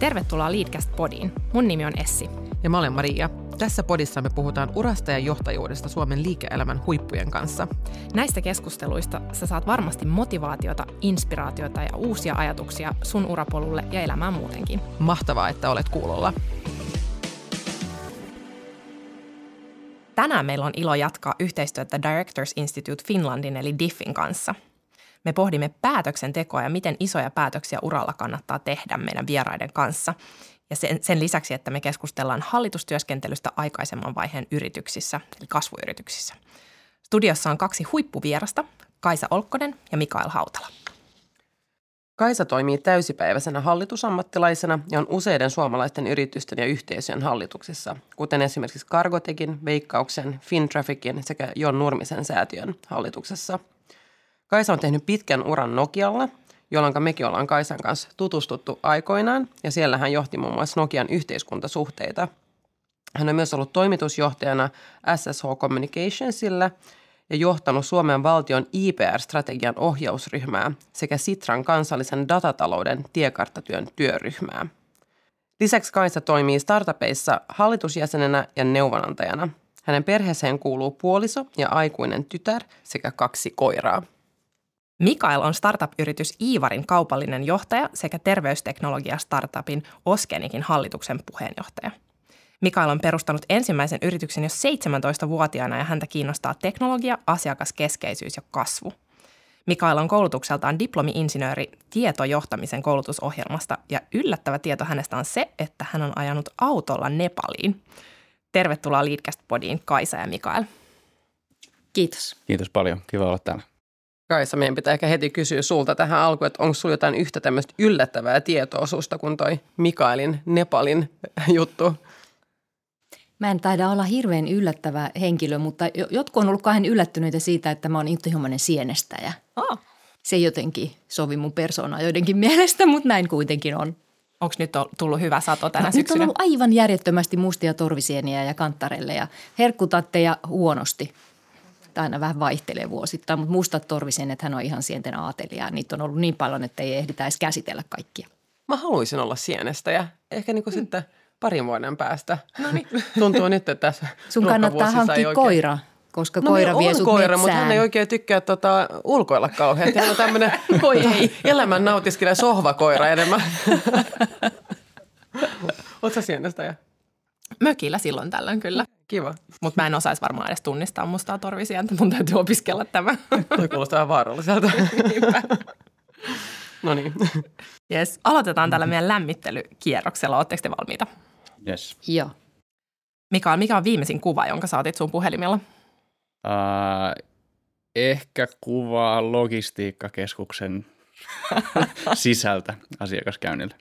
Tervetuloa Leadcast Podiin. Mun nimi on Essi. Ja mä olen Maria. Tässä podissa me puhutaan urasta ja johtajuudesta Suomen liike-elämän huippujen kanssa. Näistä keskusteluista sä saat varmasti motivaatiota, inspiraatiota ja uusia ajatuksia sun urapolulle ja elämään muutenkin. Mahtavaa, että olet kuulolla. Tänään meillä on ilo jatkaa yhteistyötä Directors Institute Finlandin eli DIFFin kanssa – me pohdimme päätöksentekoa ja miten isoja päätöksiä uralla kannattaa tehdä meidän vieraiden kanssa. Ja sen, sen lisäksi, että me keskustellaan hallitustyöskentelystä aikaisemman vaiheen yrityksissä, eli kasvuyrityksissä. Studiossa on kaksi huippuvierasta, Kaisa Olkkonen ja Mikael Hautala. Kaisa toimii täysipäiväisenä hallitusammattilaisena ja on useiden suomalaisten yritysten ja yhteisöjen hallituksissa, kuten esimerkiksi Cargotekin, Veikkauksen, Fintrafficin sekä Jon Nurmisen säätiön hallituksessa – Kaisa on tehnyt pitkän uran Nokialla, jolloin mekin ollaan Kaisan kanssa tutustuttu aikoinaan, ja siellä hän johti muun muassa Nokian yhteiskuntasuhteita. Hän on myös ollut toimitusjohtajana SSH Communicationsilla ja johtanut Suomen valtion IPR-strategian ohjausryhmää sekä Sitran kansallisen datatalouden tiekarttatyön työryhmää. Lisäksi Kaisa toimii startupeissa hallitusjäsenenä ja neuvonantajana. Hänen perheeseen kuuluu puoliso ja aikuinen tytär sekä kaksi koiraa. Mikael on startup-yritys Iivarin kaupallinen johtaja sekä terveysteknologia-startupin Oskenikin hallituksen puheenjohtaja. Mikael on perustanut ensimmäisen yrityksen jo 17-vuotiaana ja häntä kiinnostaa teknologia, asiakaskeskeisyys ja kasvu. Mikael on koulutukseltaan diplomi-insinööri tietojohtamisen koulutusohjelmasta ja yllättävä tieto hänestä on se, että hän on ajanut autolla Nepaliin. Tervetuloa Leadcast Podiin Kaisa ja Mikael. Kiitos. Kiitos paljon. Kiva olla täällä. Kaisa, meidän pitää ehkä heti kysyä sulta tähän alkuun, että onko sinulla jotain yhtä tämmöistä yllättävää tietoa susta kuin toi Mikaelin Nepalin juttu? Mä en taida olla hirveän yllättävä henkilö, mutta jotkut on ollut kahden yllättyneitä siitä, että mä oon intohimoinen sienestäjä. Oh. Se jotenkin sovi mun persoonaa joidenkin mielestä, mutta näin kuitenkin on. Onko nyt tullut hyvä sato tänä no, syksynä? Nyt on ollut aivan järjettömästi mustia torvisieniä ja kanttarelle ja herkkutatteja huonosti aina vähän vaihtelee vuosittain, mutta mustat torvisen, että hän on ihan sienten aatelija. Niitä on ollut niin paljon, että ei ehditä edes käsitellä kaikkia. Mä haluaisin olla sienestä ja ehkä niin kuin mm. sitten parin vuoden päästä. No niin. Tuntuu nyt, että tässä Sun kannattaa hankkia oikein... koira, koska no koira vie sut koira, mutta hän ei oikein tykkää tota, ulkoilla kauheasti. Hän on tämmöinen elämän nautiskelija sohvakoira enemmän. Oletko sienestä ja? Mökillä silloin tällöin kyllä. Kiva. Mutta mä en osaisi varmaan edes tunnistaa mustaa torvisientä. Mun täytyy opiskella tämä. Toi kuulostaa vähän vaaralliselta. no niin. Yes. Aloitetaan tällä meidän lämmittelykierroksella. Oletteko te valmiita? Yes. Joo. Mikä on, mikä on viimeisin kuva, jonka saatit sun puhelimella? Uh, ehkä kuva logistiikkakeskuksen sisältä asiakaskäynnillä.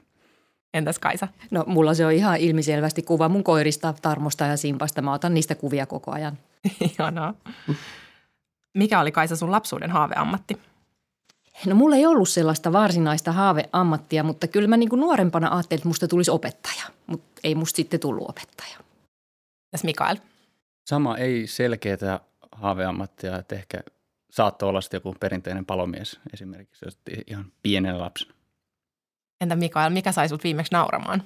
Entäs Kaisa? No mulla se on ihan ilmiselvästi kuva mun koirista, Tarmosta ja Simpasta. Mä otan niistä kuvia koko ajan. Ihanaa. Mikä oli Kaisa sun lapsuuden haaveammatti? No mulla ei ollut sellaista varsinaista haaveammattia, mutta kyllä mä niin kuin nuorempana ajattelin, että musta tulisi opettaja. Mutta ei musta sitten tullut opettaja. Entäs Mikael? Sama ei selkeää haaveammattia, että ehkä saattoi olla joku perinteinen palomies esimerkiksi, jos ihan pienenä lapsena. Entä Mikael, mikä sai sut viimeksi nauramaan?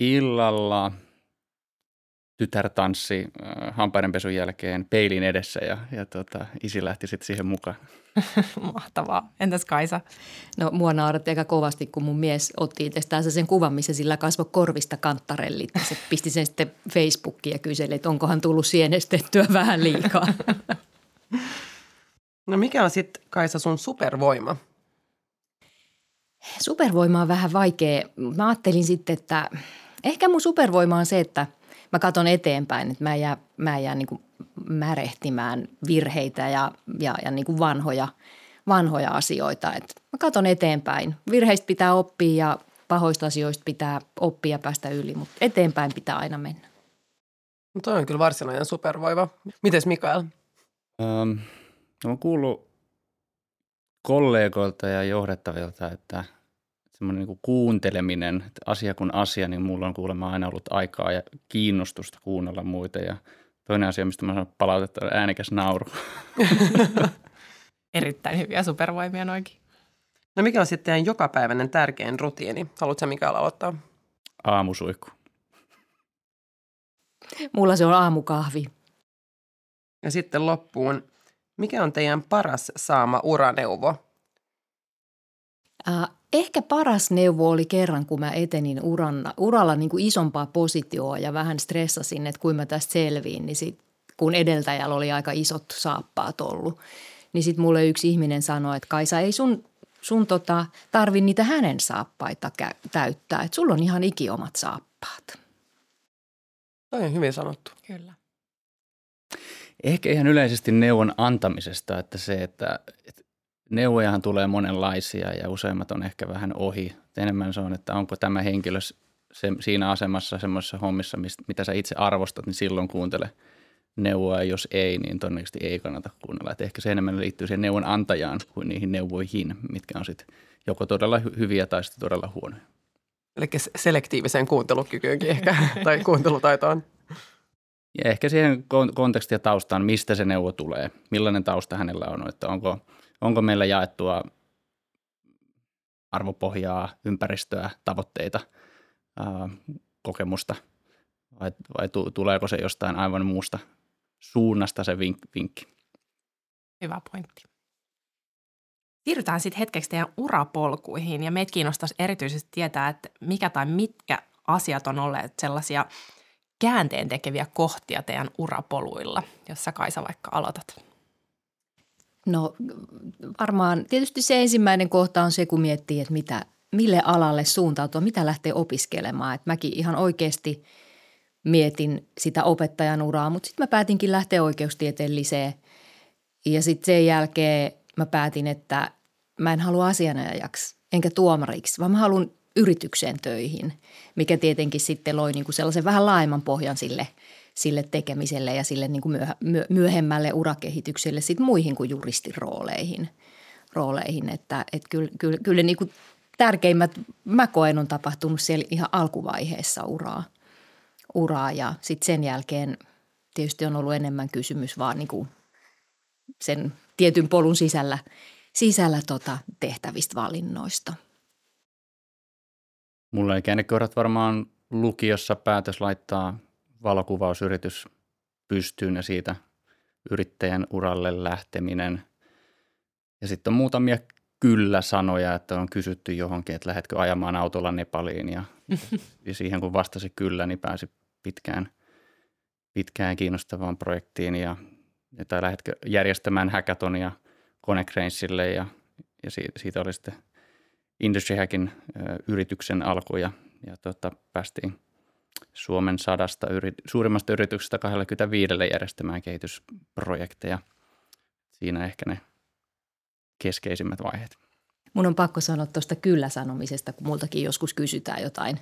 Illalla tytär tanssi äh, hampaidenpesun jälkeen peilin edessä ja, ja tota, isi lähti sitten siihen mukaan. Mahtavaa. Entäs Kaisa? No mua nauratti aika kovasti, kun mun mies otti itsestään sen kuvan, missä sillä kasvoi korvista kanttarellit. Se pisti sen sitten Facebookiin ja kyseli, että onkohan tullut sienestettyä vähän liikaa. No mikä on sitten Kaisa sun supervoima? Supervoima on vähän vaikea. Mä ajattelin sitten, että ehkä mun supervoima on se, että mä katson eteenpäin, että mä en jää, mä en jää niin kuin märehtimään virheitä ja, ja, ja niin kuin vanhoja, vanhoja asioita. Et mä katson eteenpäin. Virheistä pitää oppia ja pahoista asioista pitää oppia ja päästä yli, mutta eteenpäin pitää aina mennä. No toi on kyllä varsinainen supervoima. Mites Mikael? Um, no, on kuullut kollegoilta ja johdettavilta, että semmoinen niin kuunteleminen, että asia kun asia, niin mulla on kuulemma aina ollut aikaa ja kiinnostusta kuunnella muita. Ja toinen asia, mistä mä sanon palautetta, on äänekäs nauru. Erittäin hyviä supervoimia noikin. No mikä on sitten teidän jokapäiväinen tärkein rutiini? Haluatko Mikael aloittaa? Aamusuihku. Mulla se on aamukahvi. Ja sitten loppuun, mikä on teidän paras saama uraneuvo? Äh, ehkä paras neuvo oli kerran, kun mä etenin uran, uralla niin kuin isompaa positioa ja vähän stressasin, että kuin mä tästä selviin, niin sit, kun edeltäjällä oli aika isot saappaat ollut, niin sitten mulle yksi ihminen sanoi, että Kaisa ei sun, sun tota, tarvi niitä hänen saappaita kä- täyttää, että sulla on ihan ikiomat saappaat. Toi on hyvin sanottu. Kyllä. Ehkä ihan yleisesti neuvon antamisesta, että se, että, että neuvojahan tulee monenlaisia ja useimmat on ehkä vähän ohi. Enemmän se on, että onko tämä henkilö se, siinä asemassa semmoisessa hommissa, mistä, mitä sä itse arvostat, niin silloin kuuntele neuvoa ja jos ei, niin todennäköisesti ei kannata kuunnella. Et ehkä se enemmän liittyy siihen neuvon antajaan kuin niihin neuvoihin, mitkä on sitten joko todella hyviä tai sitten todella huonoja. Eli selektiiviseen kuuntelukykyynkin ehkä, tai kuuntelutaitoon. Ja ehkä siihen kontekstia taustaan, mistä se neuvo tulee, millainen tausta hänellä on, että onko, onko meillä jaettua arvopohjaa, ympäristöä, tavoitteita, ää, kokemusta vai, vai tuleeko se jostain aivan muusta suunnasta se vink, vinkki. Hyvä pointti. Siirrytään sitten hetkeksi teidän urapolkuihin ja meitä kiinnostaisi erityisesti tietää, että mikä tai mitkä asiat on olleet sellaisia käänteen tekeviä kohtia teidän urapoluilla, jos sä Kaisa vaikka aloitat. No varmaan tietysti se ensimmäinen kohta on se, kun miettii, että mitä, mille alalle suuntautua, mitä lähtee opiskelemaan. Et mäkin ihan oikeasti mietin sitä opettajan uraa, mutta sitten mä päätinkin lähteä oikeustieteelliseen ja sitten sen jälkeen mä päätin, että mä en halua asianajajaksi enkä tuomariksi, vaan mä haluan yritykseen töihin, mikä tietenkin sitten loi niin kuin sellaisen vähän laajemman pohjan sille, sille tekemiselle ja sille niin kuin myöh- myöhemmälle urakehitykselle sitten muihin kuin juristin rooleihin. Että, että kyllä, kyllä, kyllä niin kuin tärkeimmät mä koen on tapahtunut siellä ihan alkuvaiheessa uraa, uraa ja sitten sen jälkeen tietysti on ollut enemmän kysymys vaan niin kuin sen tietyn polun sisällä, sisällä tota tehtävistä valinnoista. Mulla ei käännekohdat varmaan lukiossa päätös laittaa valokuvausyritys pystyyn ja siitä yrittäjän uralle lähteminen. Ja sitten on muutamia kyllä-sanoja, että on kysytty johonkin, että lähdetkö ajamaan autolla Nepaliin ja, ja siihen kun vastasi kyllä, niin pääsi pitkään, pitkään kiinnostavaan projektiin ja tai lähdetkö järjestämään hackathonia Konecrainsille ja, ja siitä, siitä oli sitten Industry Hackin yrityksen alku ja, ja tota, päästiin Suomen sadasta yrit, suurimmasta yrityksestä 25 järjestämään kehitysprojekteja. Siinä ehkä ne keskeisimmät vaiheet. Mun on pakko sanoa tuosta kyllä-sanomisesta, kun multakin joskus kysytään jotain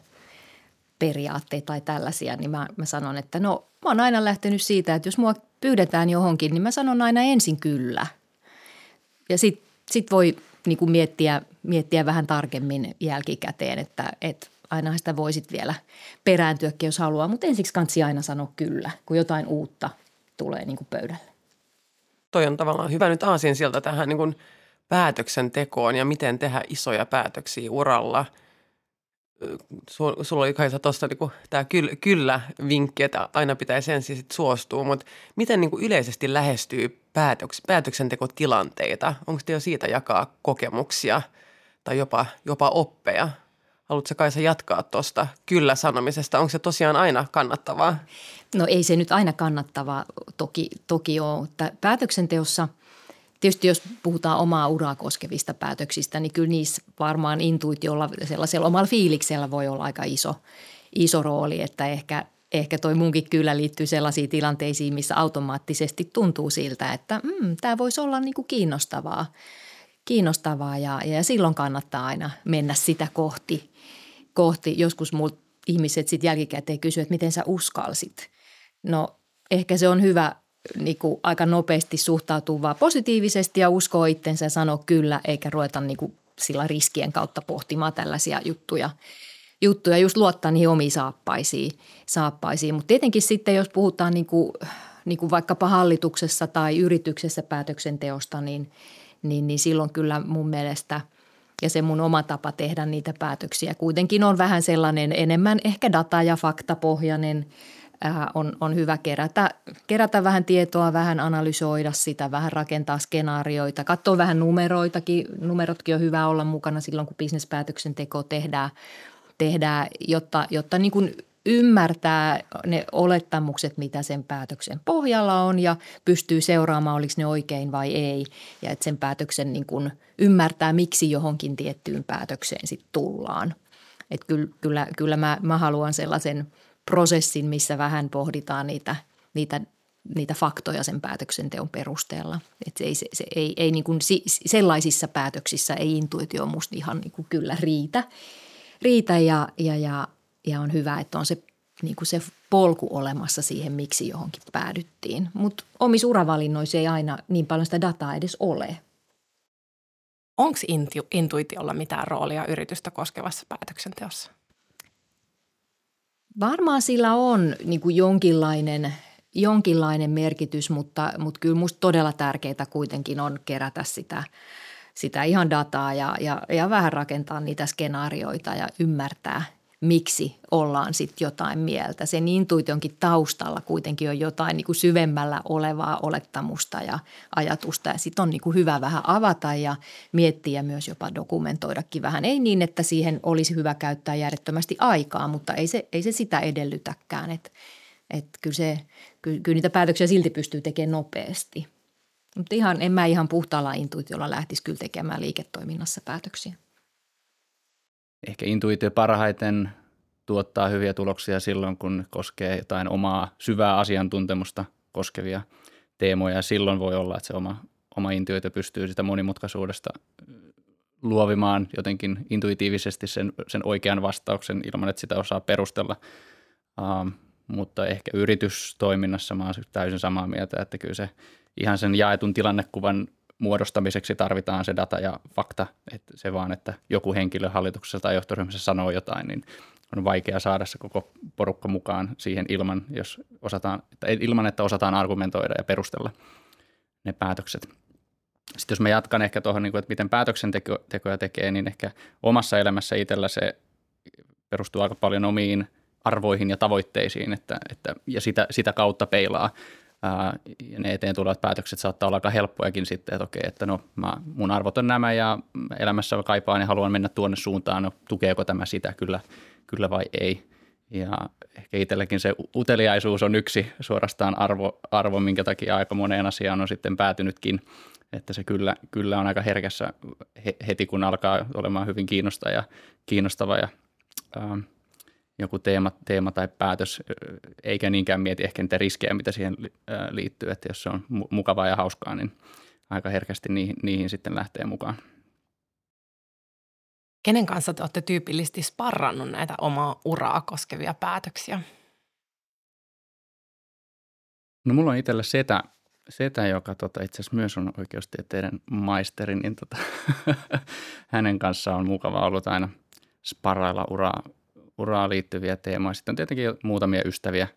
periaatteita tai tällaisia, niin mä, mä sanon, että no mä oon aina lähtenyt siitä, että jos mua pyydetään johonkin, niin mä sanon aina ensin kyllä. Ja sitten sit voi niin kuin miettiä, miettiä vähän tarkemmin jälkikäteen, että, että aina sitä voisit vielä perääntyäkin, jos haluaa, mutta ensiksi kansi aina sanoa kyllä, kun jotain uutta tulee niin kuin pöydälle. Toi on tavallaan hyvä nyt aasin sieltä tähän niin kuin päätöksentekoon ja miten tehdä isoja päätöksiä uralla – sulla oli Kaisa tuossa niinku, tämä kyllä, kyllä vinkki, että aina pitäisi ensin sit suostua, mutta miten niinku yleisesti lähestyy päätöks, päätöksentekotilanteita? Onko te jo siitä jakaa kokemuksia tai jopa, jopa oppeja? Haluatko Kaisa jatkaa tuosta kyllä-sanomisesta? Onko se tosiaan aina kannattavaa? No ei se nyt aina kannattavaa toki, toki ole. Päätöksenteossa – Tietysti jos puhutaan omaa uraa koskevista päätöksistä, niin kyllä niissä varmaan intuitiolla, sellaisella omalla fiiliksellä voi olla aika iso, iso rooli, että ehkä, ehkä toi munkin kyllä liittyy sellaisiin tilanteisiin, missä automaattisesti tuntuu siltä, että mm, tämä voisi olla niin kuin kiinnostavaa, kiinnostavaa ja, ja silloin kannattaa aina mennä sitä kohti. kohti. Joskus muut ihmiset sitten jälkikäteen kysyvät, että miten sä uskalsit. No ehkä se on hyvä niin kuin aika nopeasti suhtautuu vaan positiivisesti ja uskoo itsensä ja sanoo kyllä, eikä ruveta niin kuin sillä riskien kautta pohtimaan tällaisia juttuja. Juttuja just luottaa niihin omiin saappaisiin. saappaisiin. Mutta tietenkin sitten, jos puhutaan niin kuin, niin kuin vaikkapa hallituksessa tai yrityksessä päätöksenteosta, niin, niin, niin silloin kyllä mun mielestä ja se mun oma tapa tehdä niitä päätöksiä kuitenkin on vähän sellainen enemmän ehkä data- ja faktapohjainen. Äh, on, on hyvä kerätä, kerätä vähän tietoa, vähän analysoida sitä, vähän rakentaa skenaarioita, katsoa vähän numeroitakin. Numerotkin on hyvä olla mukana silloin, kun bisnespäätöksenteko tehdään, tehdään jotta, jotta niin kuin ymmärtää ne olettamukset, mitä sen päätöksen pohjalla on ja pystyy seuraamaan, oliko ne oikein vai ei. Ja että sen päätöksen niin kuin ymmärtää, miksi johonkin tiettyyn päätökseen sitten tullaan. Että kyllä, kyllä, kyllä mä, mä haluan sellaisen prosessin, missä vähän pohditaan niitä, niitä niitä faktoja sen päätöksenteon perusteella. että se ei, se, se ei, ei niin kuin, sellaisissa päätöksissä ei intuitio musta ihan niin kuin kyllä riitä. riitä ja, ja, ja ja on hyvä, että on se, niin kuin se polku olemassa siihen, miksi johonkin päädyttiin. Mutta omissa uravalinnoissa ei aina niin paljon sitä dataa edes ole. Onko intu- intuitiolla mitään roolia yritystä koskevassa päätöksenteossa? Varmaan sillä on niin kuin jonkinlainen, jonkinlainen merkitys, mutta, mutta kyllä minusta todella tärkeää kuitenkin on kerätä sitä, sitä ihan dataa ja, ja, ja vähän rakentaa niitä skenaarioita ja ymmärtää – miksi ollaan sitten jotain mieltä. Sen intuitionkin taustalla kuitenkin on jotain niin kuin syvemmällä olevaa olettamusta ja ajatusta ja sitten on niin kuin hyvä vähän avata ja miettiä myös jopa dokumentoidakin vähän. Ei niin, että siihen olisi hyvä käyttää järjettömästi aikaa, mutta ei se, ei se sitä edellytäkään. Että et kyllä, se, kyllä, kyllä niitä päätöksiä silti pystyy tekemään nopeasti. Mutta ihan, en mä ihan puhtaalla intuitiolla lähtisi kyllä tekemään liiketoiminnassa päätöksiä ehkä intuitio parhaiten tuottaa hyviä tuloksia silloin, kun koskee jotain omaa syvää asiantuntemusta koskevia teemoja. Ja silloin voi olla, että se oma, oma intuitio pystyy sitä monimutkaisuudesta luovimaan jotenkin intuitiivisesti sen, sen oikean vastauksen ilman, että sitä osaa perustella. Uh, mutta ehkä yritystoiminnassa mä olen täysin samaa mieltä, että kyllä se ihan sen jaetun tilannekuvan muodostamiseksi tarvitaan se data ja fakta. Että se vaan, että joku henkilö hallituksessa tai johtoryhmässä sanoo jotain, niin on vaikea saada se koko porukka mukaan siihen ilman, jos osataan, ilman, että osataan argumentoida ja perustella ne päätökset. Sitten jos mä jatkan ehkä tuohon, niin että miten päätöksentekoja tekee, niin ehkä omassa elämässä itsellä se perustuu aika paljon omiin arvoihin ja tavoitteisiin, että, että, ja sitä, sitä kautta peilaa ja ne eteen tulevat päätökset saattaa olla aika helppojakin sitten, että okei, että no mä, mun arvot on nämä ja elämässä kaipaan ja haluan mennä tuonne suuntaan, no tukeeko tämä sitä, kyllä, kyllä vai ei. Ja ehkä itselläkin se uteliaisuus on yksi suorastaan arvo, arvo, minkä takia aika moneen asiaan on sitten päätynytkin, että se kyllä, kyllä on aika herkässä heti, kun alkaa olemaan hyvin kiinnostava ja, kiinnostava ja ähm, joku teema, teema tai päätös, eikä niinkään mieti ehkä niitä riskejä, mitä siihen liittyy, että jos se on mukavaa ja hauskaa, niin aika herkästi niihin, niihin sitten lähtee mukaan. Kenen kanssa te olette tyypillisesti sparrannut näitä omaa uraa koskevia päätöksiä? No mulla on itsellä setä, setä joka tota, itse asiassa myös on oikeustieteiden maisteri, niin tota, hänen kanssaan on mukava ollut aina sparrailla uraa, uraan liittyviä teemoja. Sitten on tietenkin muutamia ystäviä,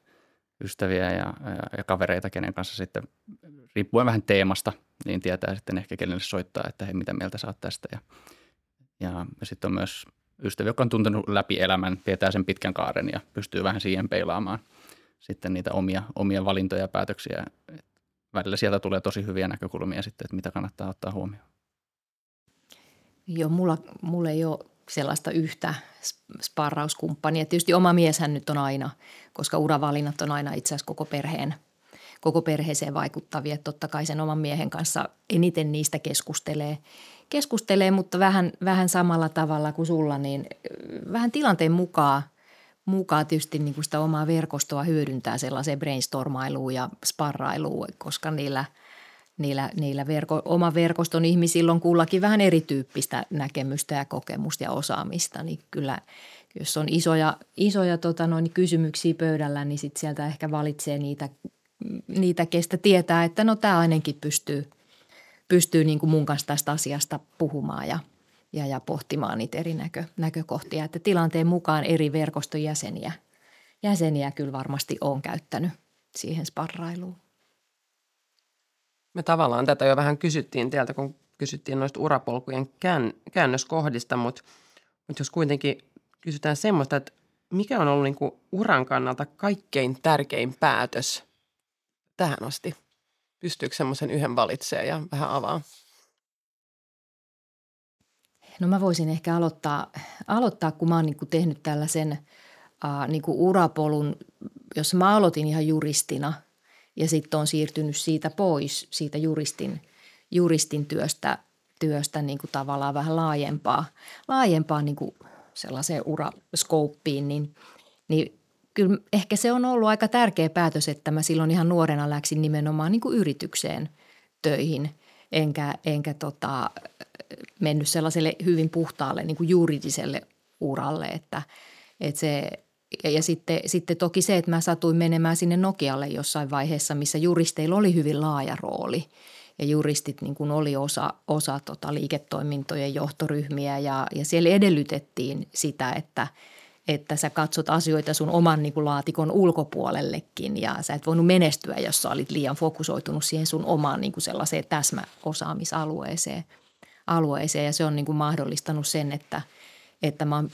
ystäviä ja, ja, ja kavereita, kenen kanssa sitten riippuen vähän teemasta, niin tietää sitten ehkä kenelle soittaa, että hei, mitä mieltä saat tästä. Ja, ja, sitten on myös ystäviä, joka on tuntenut läpi elämän, tietää sen pitkän kaaren ja pystyy vähän siihen peilaamaan sitten niitä omia, omia valintoja ja päätöksiä. Välillä sieltä tulee tosi hyviä näkökulmia sitten, että mitä kannattaa ottaa huomioon. Joo, mulla, mulla ei ole sellaista yhtä sparrauskumppania. Tietysti oma mieshän nyt on aina, koska uravalinnat on aina itse asiassa koko perheen koko perheeseen vaikuttavia. Totta kai sen oman miehen kanssa eniten niistä keskustelee, keskustelee mutta vähän, vähän samalla tavalla kuin sulla, niin vähän tilanteen mukaan, mukaan tietysti niin kuin sitä omaa verkostoa hyödyntää sellaiseen brainstormailuun ja sparrailuun, koska niillä – niillä, niillä verko, oman verkoston ihmisillä on kullakin vähän erityyppistä näkemystä ja kokemusta ja osaamista, niin kyllä jos on isoja, isoja tota noin, kysymyksiä pöydällä, niin sit sieltä ehkä valitsee niitä, niitä, kestä tietää, että no tämä ainakin pystyy, pystyy niin kuin mun kanssa tästä asiasta puhumaan ja, ja, ja pohtimaan niitä eri näkö, näkökohtia. Että tilanteen mukaan eri verkoston jäseniä, jäseniä kyllä varmasti on käyttänyt siihen sparrailuun. Me tavallaan tätä jo vähän kysyttiin teiltä, kun kysyttiin noista urapolkujen kään, käännöskohdista, mutta, mutta jos kuitenkin kysytään semmoista, että mikä on ollut niin kuin uran kannalta kaikkein tärkein päätös tähän asti? Pystyykö semmoisen yhden valitsemaan ja vähän avaa? No mä voisin ehkä aloittaa, aloittaa kun mä oon niin kuin tehnyt tällaisen äh, niin kuin urapolun, jos mä aloitin ihan juristina ja sitten on siirtynyt siitä pois, siitä juristin, juristin työstä, työstä niin kuin tavallaan vähän laajempaa, laajempaa niin kuin sellaiseen uraskouppiin, niin, niin kyllä ehkä se on ollut aika tärkeä päätös, että mä silloin ihan nuorena läksin nimenomaan niin kuin yritykseen töihin, enkä, enkä tota, mennyt sellaiselle hyvin puhtaalle niin kuin juridiselle uralle, että, että se ja, ja sitten, sitten toki se, että mä satuin menemään sinne Nokialle jossain vaiheessa, missä juristeilla oli hyvin laaja rooli. Ja juristit niin kuin oli osa, osa tota liiketoimintojen johtoryhmiä ja, ja siellä edellytettiin sitä, että, että sä katsot asioita sun oman niin kuin laatikon ulkopuolellekin ja sä et voinut menestyä, jos sä olit liian fokusoitunut siihen sun omaan niin kuin sellaiseen täsmäosaamisalueeseen. Alueeseen. Ja se on niin kuin mahdollistanut sen, että, että mä oon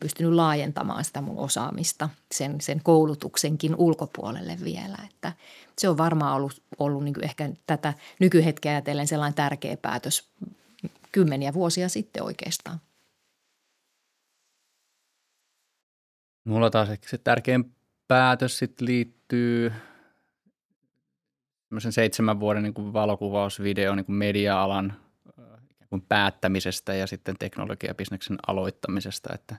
pystynyt laajentamaan sitä mun osaamista sen, sen koulutuksenkin ulkopuolelle vielä. Että se on varmaan ollut, ollut niin ehkä tätä nykyhetkeä ajatellen sellainen tärkeä päätös kymmeniä vuosia sitten oikeastaan. Mulla taas ehkä se tärkein päätös sit liittyy seitsemän vuoden niin kuin valokuvausvideo niin kuin media-alan päättämisestä ja sitten teknologiabisneksen aloittamisesta, että,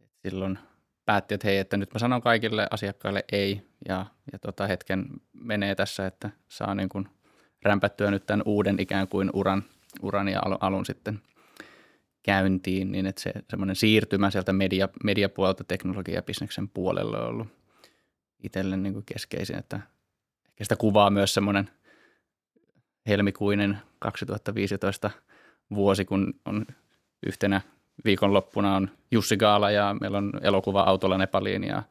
että silloin päätti, että hei, että nyt mä sanon kaikille asiakkaille ei ja, ja tota hetken menee tässä, että saa niin kuin rämpättyä nyt tämän uuden ikään kuin uran, uran ja alun, alun sitten käyntiin, niin että se semmoinen siirtymä sieltä media, mediapuolelta teknologiabisneksen puolelle on ollut itselle niin kuin keskeisin, että ehkä sitä kuvaa myös semmoinen helmikuinen 2015 – vuosi, kun on yhtenä viikonloppuna on Jussi Gaala ja meillä on elokuva Autolla Nepaliin ja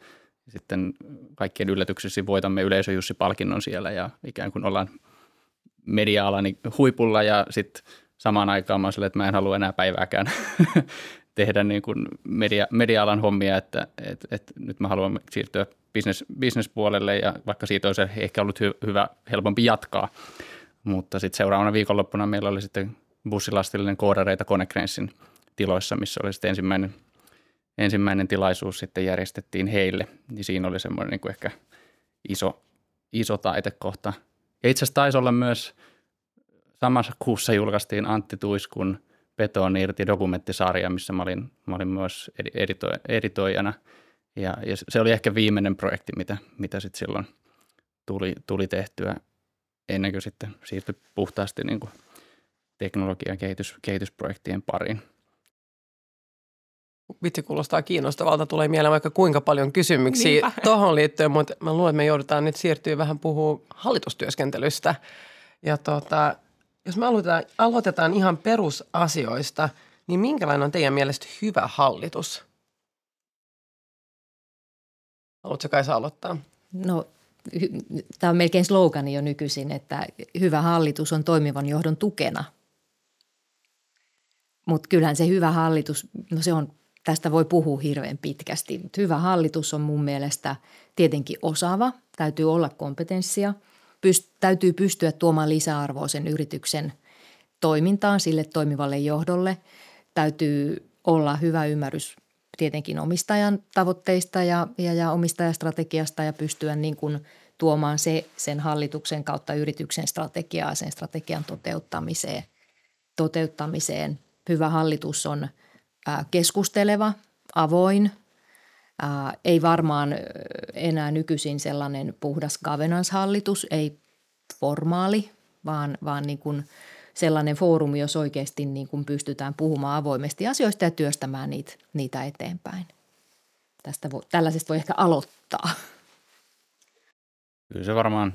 sitten kaikkien yllätyksessä voitamme yleisö Jussi-palkinnon siellä ja ikään kuin ollaan media-alani huipulla ja sitten samaan aikaan mä sille, että mä en halua enää päivääkään tehdä niin kuin media, media-alan hommia, että et, et nyt mä haluan siirtyä business, business-puolelle ja vaikka siitä olisi ehkä ollut hy, hyvä, helpompi jatkaa. Mutta sitten seuraavana viikonloppuna meillä oli sitten bussilastillinen koodareita Konecranesin tiloissa, missä oli sitten ensimmäinen, ensimmäinen tilaisuus sitten järjestettiin heille. Niin siinä oli semmoinen niin kuin ehkä iso, iso taitekohta. Ja itse asiassa taisi olla myös samassa kuussa julkaistiin Antti Tuiskun Petoon irti dokumenttisarja, missä mä olin, mä olin myös edito, editoijana. Ja, ja, se oli ehkä viimeinen projekti, mitä, mitä sitten silloin tuli, tuli tehtyä ennen kuin sitten siirtyi puhtaasti niin kuin teknologian kehitys, kehitysprojektien pariin. Vitsi kuulostaa kiinnostavalta. Tulee mieleen vaikka kuinka paljon kysymyksiä tuohon liittyen, mutta mä luulen, että me joudutaan nyt siirtyä vähän puhua hallitustyöskentelystä. Ja tota, jos me aloitetaan, aloitetaan ihan perusasioista, niin minkälainen on teidän mielestä hyvä hallitus? Haluatko Kaisa aloittaa? No tämä on melkein slogani jo nykyisin, että hyvä hallitus on toimivan johdon tukena – mutta kyllähän se hyvä hallitus, no se on, tästä voi puhua hirveän pitkästi. Mutta hyvä hallitus on mun mielestä tietenkin osaava, täytyy olla kompetenssia, pyst- täytyy pystyä tuomaan lisäarvoa sen yrityksen toimintaan, sille toimivalle johdolle. Täytyy olla hyvä ymmärrys tietenkin omistajan tavoitteista ja, ja, ja omistajastrategiasta ja pystyä niin kuin tuomaan se sen hallituksen kautta yrityksen strategiaa sen strategian toteuttamiseen, toteuttamiseen hyvä hallitus on keskusteleva, avoin, ei varmaan enää nykyisin sellainen puhdas governance-hallitus, ei formaali, vaan, vaan niin kuin sellainen foorumi, jos oikeasti niin kuin pystytään puhumaan avoimesti asioista ja työstämään niitä, niitä eteenpäin. Tästä voi, tällaisesta voi ehkä aloittaa. Kyllä se varmaan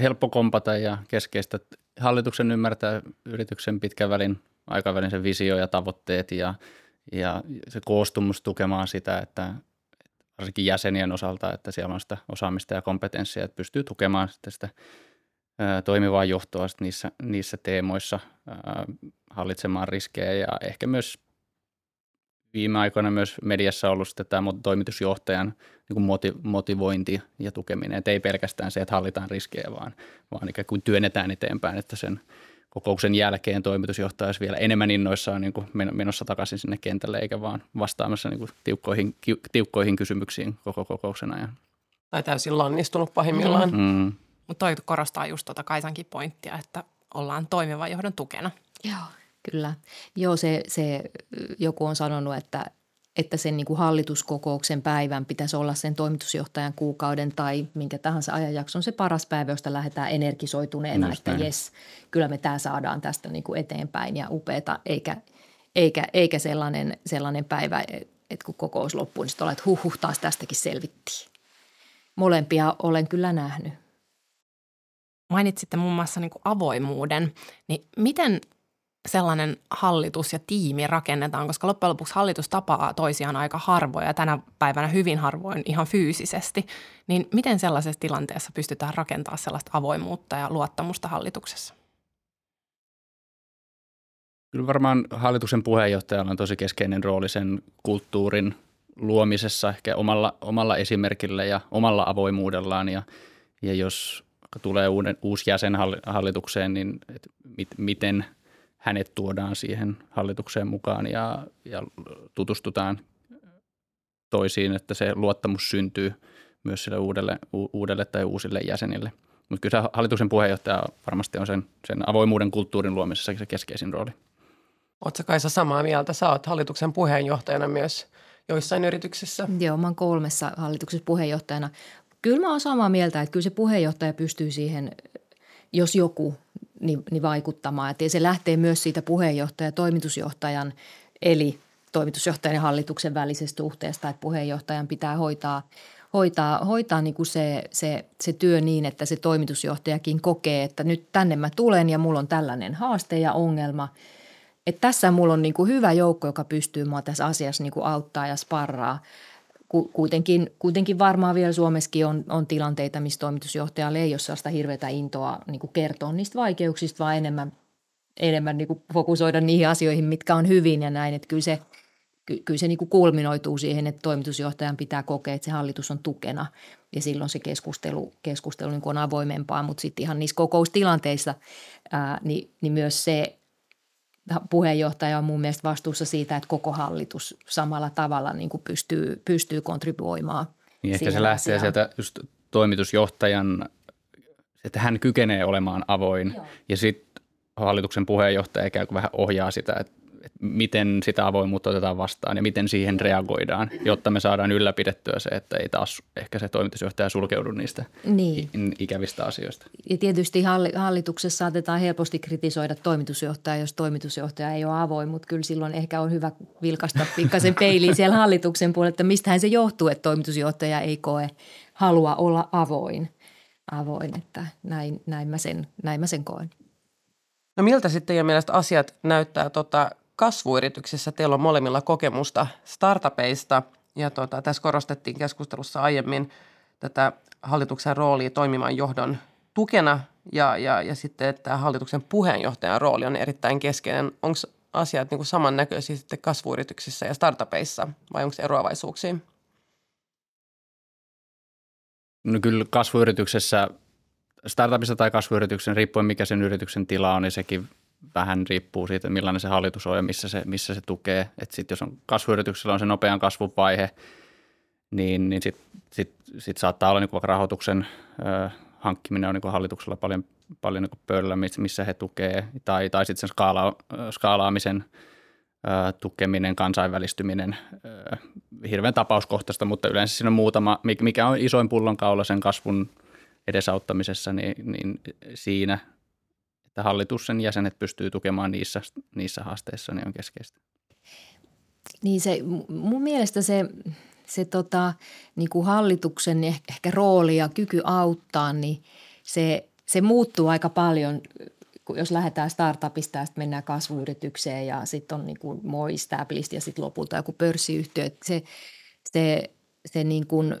helppo kompata ja keskeistä. Hallituksen ymmärtää yrityksen pitkän välin aikavälin se visio ja tavoitteet ja, ja se koostumus tukemaan sitä, että varsinkin jäsenien osalta, että siellä on sitä osaamista ja kompetenssia, että pystyy tukemaan sitten sitä toimivaa johtoa niissä, niissä teemoissa hallitsemaan riskejä ja ehkä myös viime aikoina myös mediassa ollut sitten tämä toimitusjohtajan niin kuin motivointi ja tukeminen. Että ei pelkästään se, että hallitaan riskejä, vaan, vaan ikään kuin työnnetään eteenpäin, että sen kokouksen jälkeen toimitusjohtaja olisi vielä enemmän innoissaan niin kuin menossa takaisin sinne kentälle, eikä vaan vastaamassa niin kuin tiukkoihin, tiukkoihin kysymyksiin koko kokouksen ajan. Tai täysin lannistunut pahimmillaan. Mm. Mutta toi korostaa just tuota Kaisankin pointtia, että ollaan toimivan johdon tukena. Joo, kyllä. Joo, se, se joku on sanonut, että, että sen niin kuin hallituskokouksen päivän pitäisi olla sen toimitusjohtajan kuukauden tai minkä tahansa ajanjakson se paras päivä, josta lähdetään energisoituneena, Just että jes, kyllä me tämä saadaan tästä niin kuin eteenpäin ja upeeta, eikä, eikä, eikä sellainen, sellainen päivä, että kun kokous loppuu, niin sitten olet, huh, huh taas tästäkin selvittiin. Molempia olen kyllä nähnyt. Mainitsitte muun muassa niin kuin avoimuuden, niin miten sellainen hallitus ja tiimi rakennetaan, koska loppujen lopuksi hallitus tapaa toisiaan aika harvoin ja tänä päivänä hyvin harvoin ihan fyysisesti. Niin miten sellaisessa tilanteessa pystytään rakentamaan sellaista avoimuutta ja luottamusta hallituksessa? Kyllä varmaan hallituksen puheenjohtajalla on tosi keskeinen rooli sen kulttuurin luomisessa ehkä omalla, omalla esimerkillä ja omalla avoimuudellaan. Ja, ja jos tulee uuden, uusi jäsen hallitukseen, niin et mit, miten – hänet tuodaan siihen hallitukseen mukaan ja, ja tutustutaan toisiin, että se luottamus syntyy myös sille uudelle, uudelle tai uusille jäsenille. Mutta kyllä se hallituksen puheenjohtaja varmasti on sen, sen avoimuuden kulttuurin luomisessa se keskeisin rooli. Oletko Kaisa samaa mieltä? Sä oot hallituksen puheenjohtajana myös joissain yrityksissä. Joo, mä oon kolmessa hallituksen puheenjohtajana. Kyllä mä oon samaa mieltä, että kyllä se puheenjohtaja pystyy siihen, jos joku niin, vaikuttamaan. Et se lähtee myös siitä puheenjohtajan toimitusjohtajan eli toimitusjohtajan ja hallituksen välisestä suhteesta, että puheenjohtajan pitää hoitaa, hoitaa, hoitaa niin kuin se, se, se työ niin, että se toimitusjohtajakin kokee, että nyt tänne mä tulen ja mulla on tällainen haaste ja ongelma. Että tässä mulla on niin kuin hyvä joukko, joka pystyy mua tässä asiassa niin kuin auttaa ja sparraa – kuitenkin, kuitenkin varmaan vielä Suomessakin on, on tilanteita, missä toimitusjohtajalle ei ole sellaista hirveätä intoa niin kuin kertoa niistä vaikeuksista, vaan enemmän, enemmän niin kuin fokusoida niihin asioihin, mitkä on hyvin ja näin. Että kyllä se, kyllä se niin kuin kulminoituu siihen, että toimitusjohtajan pitää kokea, että se hallitus on tukena ja silloin se keskustelu, keskustelu niin kuin on avoimempaa, mutta sitten ihan niissä kokoustilanteissa ää, niin, niin myös se, puheenjohtaja on mun mielestä vastuussa siitä, että koko hallitus samalla tavalla niin kuin pystyy, pystyy kontribuoimaan. Niin ehkä se lähtee asiaan. sieltä just toimitusjohtajan, että hän kykenee olemaan avoin Joo. ja sitten hallituksen puheenjohtaja ikään kuin vähän ohjaa sitä, että että miten sitä avoimuutta otetaan vastaan ja miten siihen reagoidaan, jotta me saadaan ylläpidettyä se, että ei taas ehkä se toimitusjohtaja sulkeudu niistä niin. ikävistä asioista. Ja tietysti hallituksessa saatetaan helposti kritisoida toimitusjohtajaa, jos toimitusjohtaja ei ole avoin, mutta kyllä silloin ehkä on hyvä vilkasta pikkasen peiliin siellä hallituksen puolella, että mistähän se johtuu, että toimitusjohtaja ei koe halua olla avoin. avoin että näin, näin, mä sen, näin mä sen koen. No miltä sitten teidän mielestä asiat näyttää tota kasvuyrityksissä. Teillä on molemmilla kokemusta startupeista ja tota, tässä korostettiin keskustelussa aiemmin tätä hallituksen roolia toimivan johdon tukena ja, ja, ja sitten, että hallituksen puheenjohtajan rooli on erittäin keskeinen. Onko asiat niin samannäköisiä sitten kasvuyrityksissä ja startupeissa vai onko eroavaisuuksia? No kyllä kasvuyrityksessä, startupissa tai kasvuyrityksen, riippuen mikä sen yrityksen tila on, niin sekin vähän riippuu siitä, millainen se hallitus on ja missä se, missä se tukee. Että sitten jos on kasvuyrityksellä on se nopean kasvun vaihe, niin, niin sitten sit, sit saattaa olla niin vaikka rahoituksen ö, hankkiminen on niin hallituksella paljon, paljon niin pöydällä, missä he tukee, tai, tai sitten sen skaala, skaalaamisen ö, tukeminen, kansainvälistyminen, ö, hirveän tapauskohtaista, mutta yleensä siinä on muutama, mikä on isoin pullonkaula sen kasvun edesauttamisessa, niin, niin siinä – että hallituksen jäsenet pystyy tukemaan niissä, niissä haasteissa, niin on keskeistä. Niin se, mun mielestä se, se tota, niin kuin hallituksen ehkä rooli ja kyky auttaa, niin se, se muuttuu aika paljon, jos lähdetään startupista ja sitten mennään kasvuyritykseen ja sitten on niin kuin more established ja sitten lopulta joku pörssiyhtiö. Se, se se niin kuin,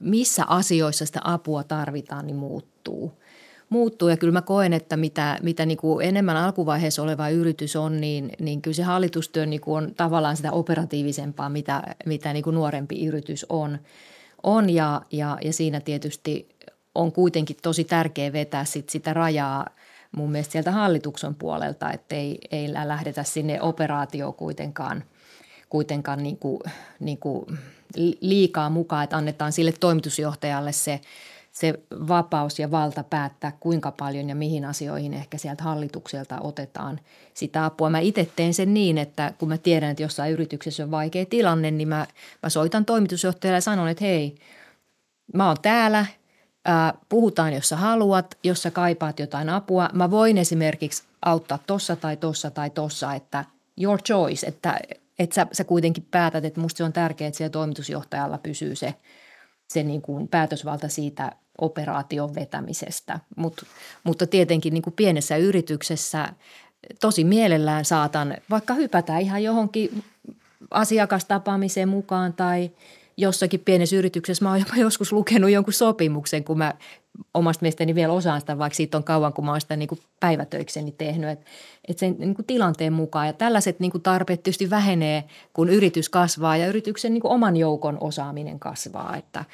missä asioissa sitä apua tarvitaan, niin muuttuu. Muuttuu ja kyllä mä koen, että mitä, mitä niin kuin enemmän alkuvaiheessa oleva yritys on, niin, niin kyllä se hallitustyö niin kuin on tavallaan sitä operatiivisempaa, mitä, mitä niin kuin nuorempi yritys on. on ja, ja, ja siinä tietysti on kuitenkin tosi tärkeä vetää sit sitä rajaa mun mielestä sieltä hallituksen puolelta, että ei, ei lähdetä sinne operaatioon kuitenkaan, kuitenkaan niin kuin, niin kuin liikaa mukaan, että annetaan sille toimitusjohtajalle se, se vapaus ja valta päättää, kuinka paljon ja mihin asioihin ehkä sieltä hallitukselta otetaan sitä apua. Mä itse teen sen niin, että kun mä tiedän, että jossain yrityksessä on vaikea tilanne, niin mä, mä soitan toimitusjohtajalle ja sanon, että hei, mä oon täällä – puhutaan, jos sä haluat, jos sä kaipaat jotain apua. Mä voin esimerkiksi auttaa tossa tai tossa tai tossa, että your choice, että, että sä, sä kuitenkin päätät, että musta se on tärkeää, että siellä toimitusjohtajalla pysyy se, se niin kuin päätösvalta siitä operaation vetämisestä. Mut, mutta tietenkin niin kuin pienessä yrityksessä tosi mielellään saatan vaikka hypätä ihan johonkin asiakastapaamiseen mukaan tai – jossakin pienessä yrityksessä mä oon jopa joskus lukenut jonkun sopimuksen, kun mä omasta mielestäni vielä osaan sitä, vaikka siitä on kauan, kun mä oon sitä niin kuin päivätöikseni tehnyt, että, että sen niin kuin tilanteen mukaan. Ja tällaiset niin kuin tarpeet tietysti vähenee, kun yritys kasvaa ja yrityksen niin kuin oman joukon osaaminen kasvaa, että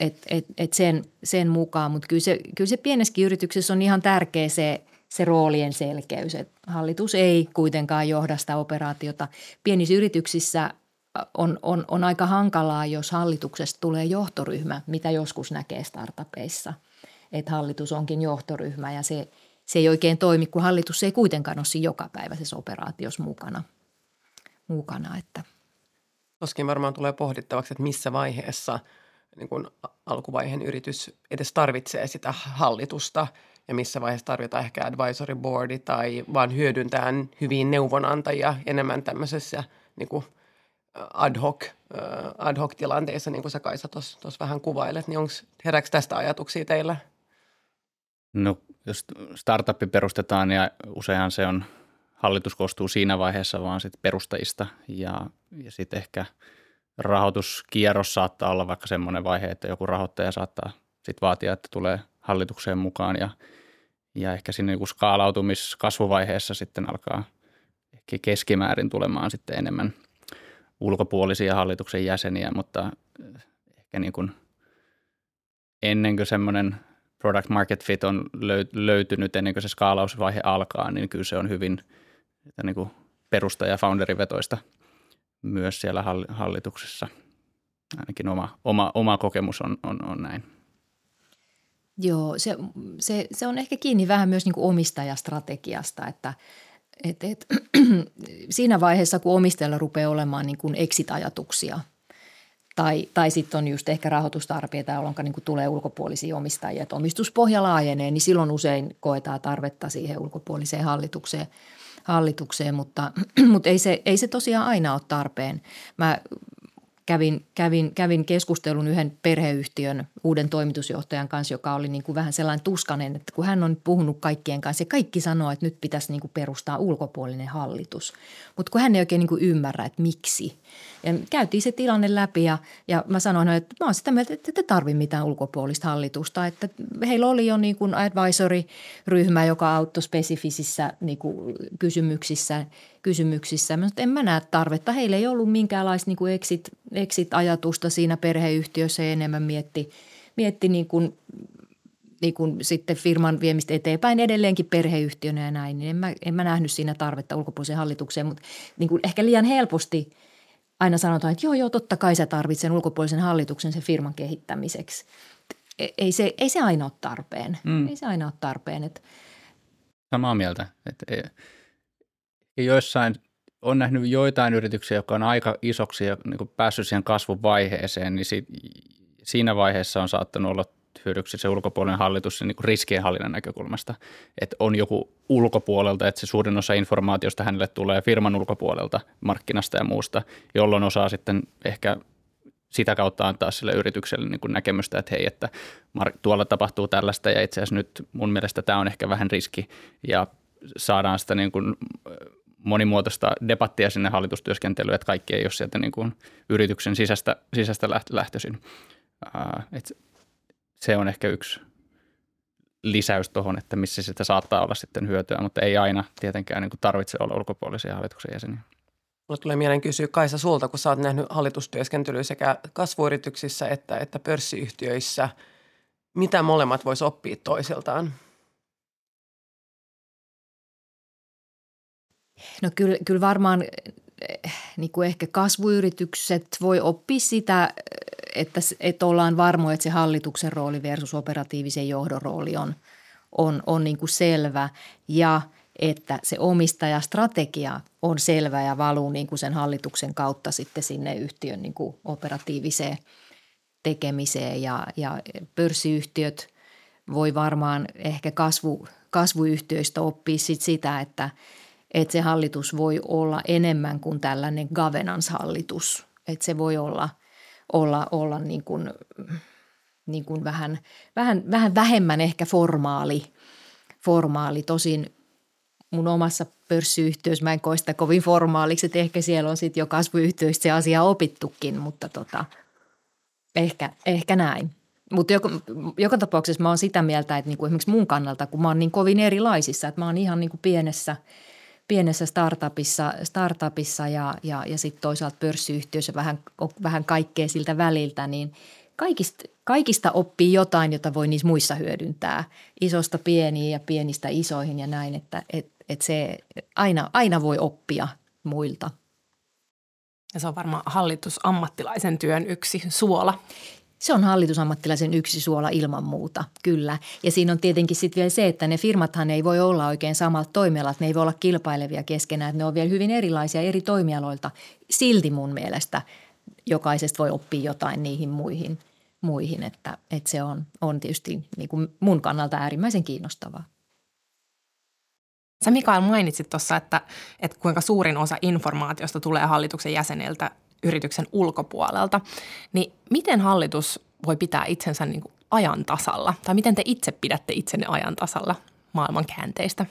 et, et, et sen, sen mukaan. Mutta kyllä se, kyllä se pienessäkin yrityksessä on ihan tärkeä se, se roolien selkeys, että hallitus ei kuitenkaan johda sitä operaatiota. Pienissä yrityksissä on, on, on aika hankalaa, jos hallituksesta tulee johtoryhmä, mitä joskus näkee startupeissa. Että hallitus onkin johtoryhmä ja se, se ei oikein toimi, kun hallitus ei kuitenkaan ole siinä jokapäiväisessä operaatiossa mukana. mukana että. Toskin varmaan tulee pohdittavaksi, että missä vaiheessa niin kun alkuvaiheen yritys edes tarvitsee sitä hallitusta ja missä vaiheessa tarvitaan ehkä advisory boardi tai vaan hyödyntää hyviin neuvonantajia enemmän tämmöisessä niin kuin – ad hoc, ad hoc tilanteissa, niin kuin sä Kaisa tuossa vähän kuvailet, niin onko, herääkö tästä ajatuksia teillä? No jos startupi perustetaan, niin useinhan se on, hallitus koostuu siinä vaiheessa vaan sit perustajista ja, ja sitten ehkä rahoituskierros saattaa olla vaikka semmoinen vaihe, että joku rahoittaja saattaa sitten vaatia, että tulee hallitukseen mukaan ja, ja ehkä siinä niin skaalautumiskasvuvaiheessa sitten alkaa ehkä keskimäärin tulemaan sitten enemmän – ulkopuolisia hallituksen jäseniä, mutta eh, ehkä niin kuin ennen kuin semmoinen product market fit on löytynyt, ennen kuin se skaalausvaihe alkaa, niin kyllä se on hyvin niin kuin perustaja- ja founderivetoista myös siellä hallituksessa. Ainakin oma, oma, oma kokemus on, on, on näin. Joo, se, se, se on ehkä kiinni vähän myös niin kuin omistajastrategiasta, että – et, et, siinä vaiheessa, kun omistajalla rupeaa olemaan niin kuin exit-ajatuksia tai, tai sitten on just ehkä rahoitustarpeita, jolloin niin kuin tulee ulkopuolisia omistajia, että omistuspohja laajenee, niin silloin usein koetaan tarvetta siihen ulkopuoliseen hallitukseen, hallitukseen mutta, mutta ei, se, ei se tosiaan aina ole tarpeen. Mä kävin, kävin, kävin keskustelun yhden perheyhtiön uuden toimitusjohtajan kanssa, joka oli niin kuin vähän sellainen tuskanen, että kun hän on puhunut kaikkien kanssa ja kaikki sanoo, että nyt pitäisi niin kuin perustaa ulkopuolinen hallitus. Mutta kun hän ei oikein niin kuin ymmärrä, että miksi. Ja käytiin se tilanne läpi ja, ja mä sanoin, että mä oon sitä mieltä, että ette tarvi mitään ulkopuolista hallitusta. Että heillä oli jo niin kuin advisory-ryhmä, joka auttoi spesifisissä niin kuin kysymyksissä, kysymyksissä. Mä en mä näe tarvetta. Heillä ei ollut minkäänlaista niin kuin exit, exit-ajatusta siinä perheyhtiössä ja enemmän mietti, mietti niin kuin niin kuin sitten firman viemistä eteenpäin edelleenkin perheyhtiönä ja näin, niin en mä, en mä nähnyt siinä tarvetta ulkopuoliseen hallitukseen, mutta niin kuin ehkä liian helposti aina sanotaan, että joo, joo, totta kai sä tarvitset ulkopuolisen hallituksen sen firman kehittämiseksi. E, ei se, ei se aina ole tarpeen. Mm. Ei se aina ole tarpeen. Että Samaa mieltä. Että e, joissain on nähnyt joitain yrityksiä, jotka on aika isoksi ja niin päässyt siihen kasvuvaiheeseen, niin si, siinä vaiheessa on saattanut olla hyödyksi se ulkopuolinen hallitus niin riskienhallinnan näkökulmasta. Että on joku ulkopuolelta, että se suurin osa informaatiosta hänelle tulee firman ulkopuolelta, markkinasta ja muusta, jolloin osaa sitten ehkä sitä kautta antaa sille yritykselle niin kuin näkemystä, että hei, että tuolla tapahtuu tällaista ja itse asiassa nyt mun mielestä tämä on ehkä vähän riski ja saadaan sitä niin kuin monimuotoista debattia sinne hallitustyöskentelyyn, että kaikki ei ole sieltä niin kuin yrityksen sisästä, sisästä lähtöisin. Et se on ehkä yksi lisäys tuohon, että missä sitä saattaa olla sitten hyötyä, mutta ei aina tietenkään niin kuin tarvitse olla ulkopuolisia hallituksen jäseniä. Mulle tulee mieleen kysyä Kaisa sulta, kun sä oot nähnyt hallitustyöskentelyä sekä kasvuyrityksissä että, että pörssiyhtiöissä. Mitä molemmat vois oppia toisiltaan? No kyllä, kyllä varmaan niin kuin ehkä kasvuyritykset voi oppia sitä, että, että ollaan varmoja, että se hallituksen rooli versus operatiivisen johdon rooli on, on, on niin kuin selvä. Ja että se omistajastrategia on selvä ja valuu niin kuin sen hallituksen kautta sitten sinne yhtiön niin kuin operatiiviseen tekemiseen. Ja, ja pörssiyhtiöt voi varmaan ehkä kasvu, kasvuyhtiöistä oppia sit sitä, että – että se hallitus voi olla enemmän kuin tällainen governance-hallitus. Että se voi olla, olla, olla niin kuin, niin kuin vähän, vähän, vähän vähemmän ehkä formaali, formaali. Tosin mun omassa pörssiyhtiössä mä en koe sitä kovin formaaliksi, että ehkä siellä on sitten jo kasvuyhtiöistä se asia opittukin, mutta tota, ehkä, ehkä näin. Mutta joka, joka tapauksessa mä oon sitä mieltä, että niinku esimerkiksi mun kannalta, kun mä oon niin kovin erilaisissa, että mä oon ihan niinku pienessä – pienessä startupissa, startupissa ja, ja, ja sitten toisaalta pörssiyhtiössä vähän, vähän kaikkea siltä väliltä, niin kaikista, kaikista oppii jotain, jota voi niissä muissa hyödyntää. Isosta pieniin ja pienistä isoihin ja näin, että et, et se aina, aina voi oppia muilta. Ja se on varmaan hallitusammattilaisen työn yksi suola. Se on hallitusammattilaisen yksi suola ilman muuta, kyllä. Ja siinä on tietenkin sitten vielä se, että ne firmathan ei voi olla oikein samat toimialat, ne ei voi olla kilpailevia keskenään, että ne on vielä hyvin erilaisia eri toimialoilta. Silti mun mielestä jokaisesta voi oppia jotain niihin muihin, muihin että, että se on, on tietysti niin kuin mun kannalta äärimmäisen kiinnostavaa. Sä Mikael mainitsit tuossa, että, että kuinka suurin osa informaatiosta tulee hallituksen jäseniltä yrityksen ulkopuolelta. Niin miten hallitus voi pitää itsensä niin kuin ajan tasalla? Tai miten te itse pidätte itsenne ajan tasalla maailman käänteistä?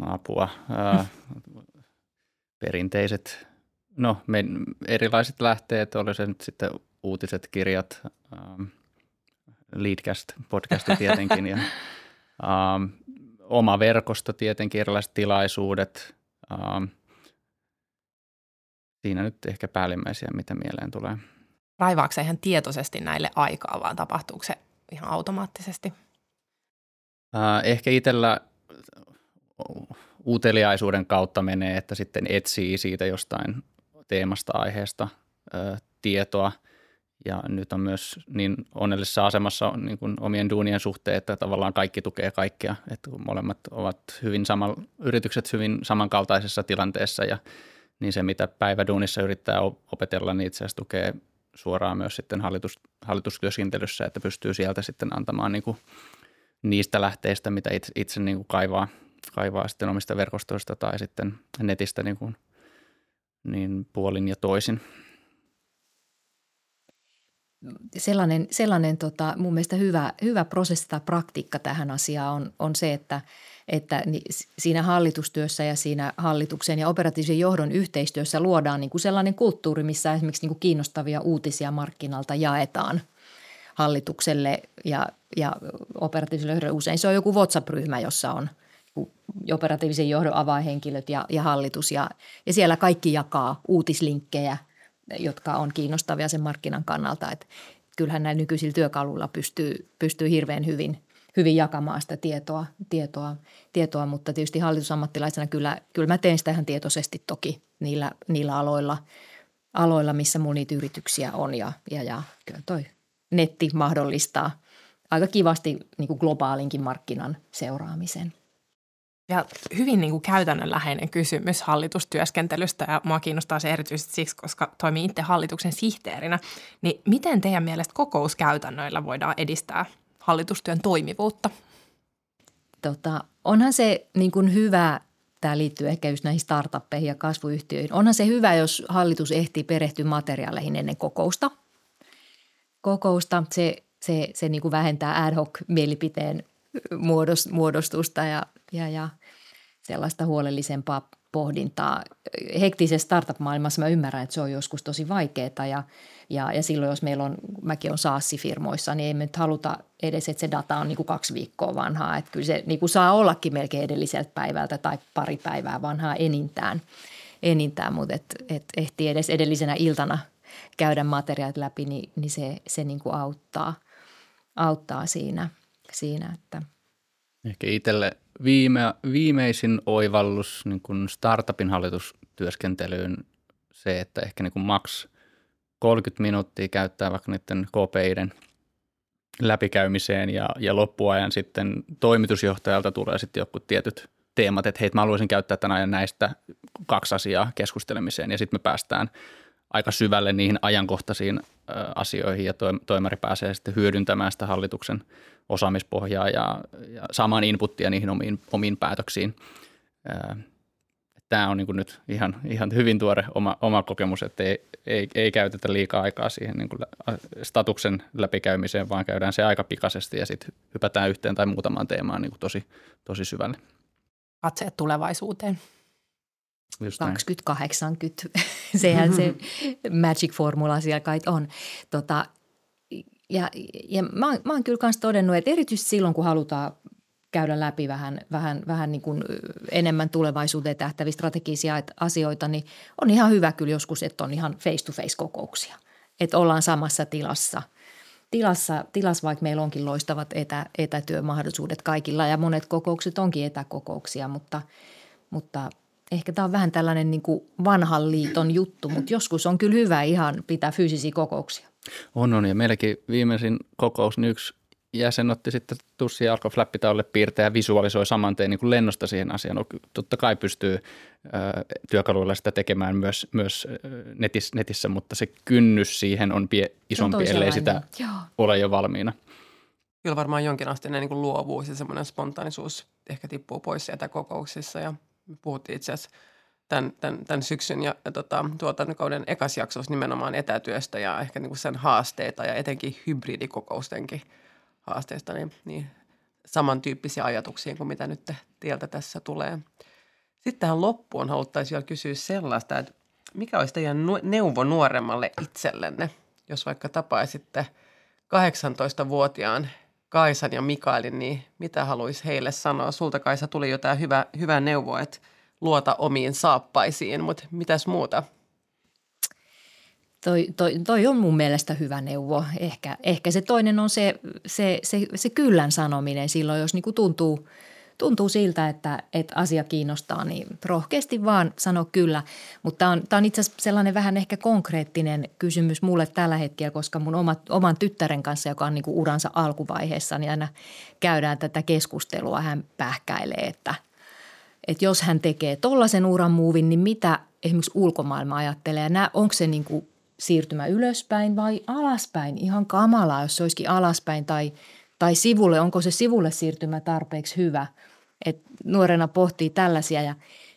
No, apua. Ää, perinteiset, no me, erilaiset lähteet, oli se nyt sitten uutiset, kirjat, ähm, Leadcast, podcasti tietenkin ja ähm, oma verkosto tietenkin, erilaiset tilaisuudet, ähm, siinä nyt ehkä päällimmäisiä, mitä mieleen tulee. Raivaako se ihan tietoisesti näille aikaa, vaan tapahtuuko se ihan automaattisesti? Äh, ehkä itsellä uteliaisuuden kautta menee, että sitten etsii siitä jostain teemasta, aiheesta äh, tietoa. Ja nyt on myös niin onnellisessa asemassa niin kuin omien duunien suhteen, että tavallaan kaikki tukee kaikkea. Että molemmat ovat hyvin sama, yritykset hyvin samankaltaisessa tilanteessa ja niin se, mitä päiväduunissa yrittää opetella, niin itse asiassa tukee suoraan myös sitten hallitus, hallitustyöskentelyssä, että pystyy sieltä sitten antamaan niin kuin niistä lähteistä, mitä itse, itse niin kuin kaivaa, kaivaa sitten omista verkostoista tai sitten netistä niin, kuin, niin puolin ja toisin. Sellainen, sellainen tota, mun mielestä hyvä, hyvä prosessi tai praktiikka tähän asiaan on, on se, että – että siinä hallitustyössä ja siinä hallituksen ja operatiivisen johdon yhteistyössä luodaan niin kuin sellainen kulttuuri, missä esimerkiksi niin kuin kiinnostavia uutisia markkinalta jaetaan hallitukselle ja, ja operatiiviselle johdolle. Usein se on joku WhatsApp-ryhmä, jossa on operatiivisen johdon avainhenkilöt ja, ja hallitus ja, ja siellä kaikki jakaa uutislinkkejä, jotka on kiinnostavia sen markkinan kannalta. Että kyllähän näillä nykyisillä työkaluilla pystyy, pystyy hirveän hyvin – hyvin jakamaan sitä tietoa, tietoa, tietoa mutta tietysti hallitusammattilaisena kyllä, kyllä mä teen sitä ihan tietoisesti toki niillä, niillä aloilla, aloilla, missä mun niitä yrityksiä on ja, ja, ja kyllä toi netti mahdollistaa aika kivasti niin kuin globaalinkin markkinan seuraamisen. Ja hyvin niin kuin käytännönläheinen kysymys hallitustyöskentelystä ja mua kiinnostaa se erityisesti siksi, koska toimii itse hallituksen sihteerinä. Niin miten teidän mielestä kokouskäytännöillä voidaan edistää hallitustyön toimivuutta? Tota, onhan se niin kuin hyvä, tämä liittyy ehkä just näihin startuppeihin ja kasvuyhtiöihin. Onhan se hyvä, jos hallitus ehtii perehtyä materiaaleihin ennen kokousta. Kokousta, se, se, se niin kuin vähentää ad hoc mielipiteen muodostusta ja, ja, ja sellaista huolellisempaa pohdintaa. Hektisessä startup-maailmassa mä ymmärrän, että se on joskus tosi vaikeaa ja, ja, ja silloin jos meillä on, mäkin on SaaS-firmoissa, niin ei me nyt haluta edes, että se data on niin kuin kaksi viikkoa vanhaa. Että kyllä se niin kuin saa ollakin melkein edelliseltä päivältä tai pari päivää vanhaa enintään, enintään mutta et, et ehtii edes edellisenä iltana käydä materiaalit läpi, niin, niin se, se niin kuin auttaa, auttaa siinä, siinä, että – Ehkä itselle viime, viimeisin oivallus niin kuin startupin hallitustyöskentelyyn se, että ehkä niin kuin max 30 minuuttia käyttää vaikka niiden KPIiden läpikäymiseen ja, ja loppuajan sitten toimitusjohtajalta tulee sitten joku tietyt teemat, että hei, mä haluaisin käyttää ajan näistä kaksi asiaa keskustelemiseen ja sitten me päästään aika syvälle niihin ajankohtaisiin asioihin ja toimari pääsee sitten hyödyntämään sitä hallituksen osaamispohjaa ja, ja saamaan inputtia niihin omiin, omiin päätöksiin. Tämä on niin nyt ihan, ihan hyvin tuore oma, oma kokemus, että ei, ei, ei käytetä liikaa aikaa siihen niin kuin statuksen läpikäymiseen, vaan käydään se aika pikaisesti ja sitten hypätään yhteen tai muutamaan teemaan niin kuin tosi, tosi syvälle. Katseet tulevaisuuteen. 2080, sehän se magic-formula siellä kai on. Tota, ja ja mä, mä oon kyllä myös todennut, että erityisesti silloin, kun halutaan käydä läpi vähän, vähän, vähän niin kuin enemmän tulevaisuuteen tähtäviä strategisia asioita, niin on ihan hyvä kyllä joskus, että on ihan face-to-face kokouksia. Että ollaan samassa tilassa. Tilassa, tilassa vaikka meillä onkin loistavat etä, etätyömahdollisuudet kaikilla ja monet kokoukset onkin etäkokouksia, mutta, mutta ehkä tämä on vähän tällainen niin kuin vanhan liiton juttu, mutta joskus on kyllä hyvä ihan pitää fyysisiä kokouksia. On, on. Ja meilläkin viimeisin kokous, niin yksi jäsen otti sitten tussi ja alkoi flappitaululle piirtää ja visualisoi saman tein niin kuin lennosta siihen asiaan. No, totta kai pystyy ö, työkaluilla sitä tekemään myös, myös netissä, netissä, mutta se kynnys siihen on pie, isompi, no ellei sitä Joo. ole jo valmiina. Kyllä varmaan jonkinasteinen niin kuin luovuus ja semmoinen spontaanisuus ehkä tippuu pois sieltä kokouksissa ja puhuttiin itse asiassa – tämän, tämän, tämän syksyn ja, ja tota, tuotantokauden ekas jaksossa nimenomaan etätyöstä ja ehkä niin kuin sen haasteita ja etenkin hybridikokoustenkin haasteista, niin, niin samantyyppisiä ajatuksia kuin mitä nyt tieltä tässä tulee. Sitten tähän loppuun haluttaisiin vielä kysyä sellaista, että mikä olisi teidän neuvo nuoremmalle itsellenne, jos vaikka tapaisitte 18-vuotiaan Kaisan ja Mikaelin, niin mitä haluaisi heille sanoa? Sulta Kaisa tuli jo tämä hyvä, hyvä neuvo, että – luota omiin saappaisiin, mutta mitäs muuta? Toi, toi, toi on mun mielestä hyvä neuvo. Ehkä, ehkä se toinen on se, se, se, se kyllän sanominen silloin, jos niinku tuntuu, tuntuu siltä, että, että asia kiinnostaa, niin rohkeasti vaan sano kyllä. Mutta tämä on, on itse asiassa sellainen vähän ehkä konkreettinen kysymys mulle tällä hetkellä, koska mun oma, oman tyttären kanssa, joka on niinku uransa alkuvaiheessa, niin aina käydään tätä keskustelua. Hän pähkäilee, että – että jos hän tekee tollaisen uran muuvin, niin mitä esimerkiksi ulkomaailma ajattelee. Ja onko se niin kuin siirtymä ylöspäin vai alaspäin? Ihan kamalaa, jos se olisikin alaspäin tai, tai sivulle. Onko se sivulle siirtymä tarpeeksi hyvä? Et nuorena pohtii tällaisia ja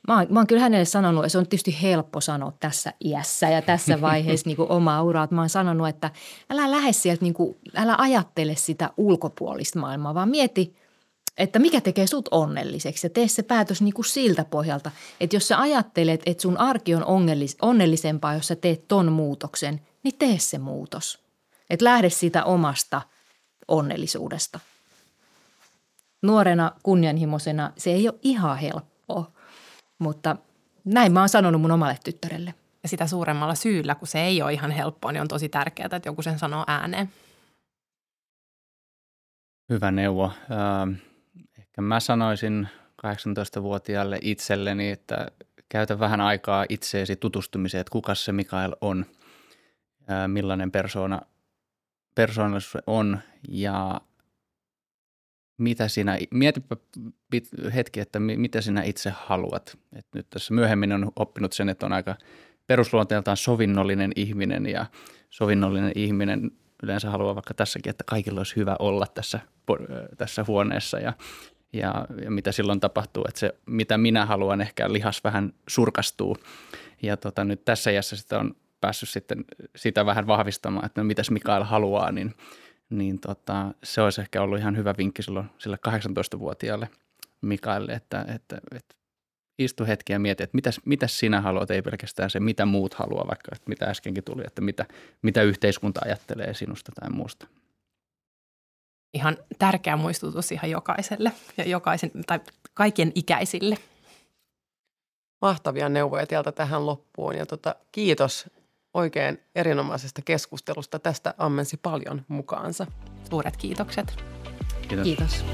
mä oon, mä oon kyllä hänelle sanonut, että se on tietysti helppo sanoa tässä iässä ja tässä vaiheessa niin omaa uraa. Mä oon sanonut, että älä lähde sieltä, niin kuin, älä ajattele sitä ulkopuolista maailmaa, vaan mieti – että mikä tekee sut onnelliseksi ja tee se päätös niin kuin siltä pohjalta, että jos sä ajattelet, että sun arki on onnellisempaa, jos sä teet ton muutoksen, niin tee se muutos. Että lähde siitä omasta onnellisuudesta. Nuorena kunnianhimoisena se ei ole ihan helppoa, mutta näin mä oon sanonut mun omalle tyttärelle. Ja sitä suuremmalla syyllä, kun se ei ole ihan helppoa, niin on tosi tärkeää, että joku sen sanoo ääneen. Hyvä neuvo. Ehkä mä sanoisin 18-vuotiaalle itselleni, että käytä vähän aikaa itseesi tutustumiseen, että kuka se Mikael on, millainen persoona, persoonallisuus on ja mitä sinä, mietipä hetki, että mitä sinä itse haluat. Et nyt tässä myöhemmin on oppinut sen, että on aika perusluonteeltaan sovinnollinen ihminen ja sovinnollinen ihminen yleensä haluaa vaikka tässäkin, että kaikilla olisi hyvä olla tässä, tässä huoneessa ja ja, ja mitä silloin tapahtuu, että se mitä minä haluan ehkä lihas vähän surkastuu. Ja tota, nyt tässä iässä sitä on päässyt sitten sitä vähän vahvistamaan, että no mitäs Mikael haluaa, niin, niin tota, se olisi ehkä ollut ihan hyvä vinkki silloin sille 18-vuotiaalle Mikaelle, että, että, että istu hetki ja mieti, että mitäs, mitäs sinä haluat, ei pelkästään se, mitä muut haluaa, vaikka että mitä äskenkin tuli, että mitä, mitä yhteiskunta ajattelee sinusta tai muusta. Ihan tärkeä muistutus ihan jokaiselle ja jokaisen, tai kaikkien ikäisille. Mahtavia neuvoja teiltä tähän loppuun ja tota, kiitos oikein erinomaisesta keskustelusta. Tästä ammensi paljon mukaansa. Suuret kiitokset. Kiitos. Kiitos.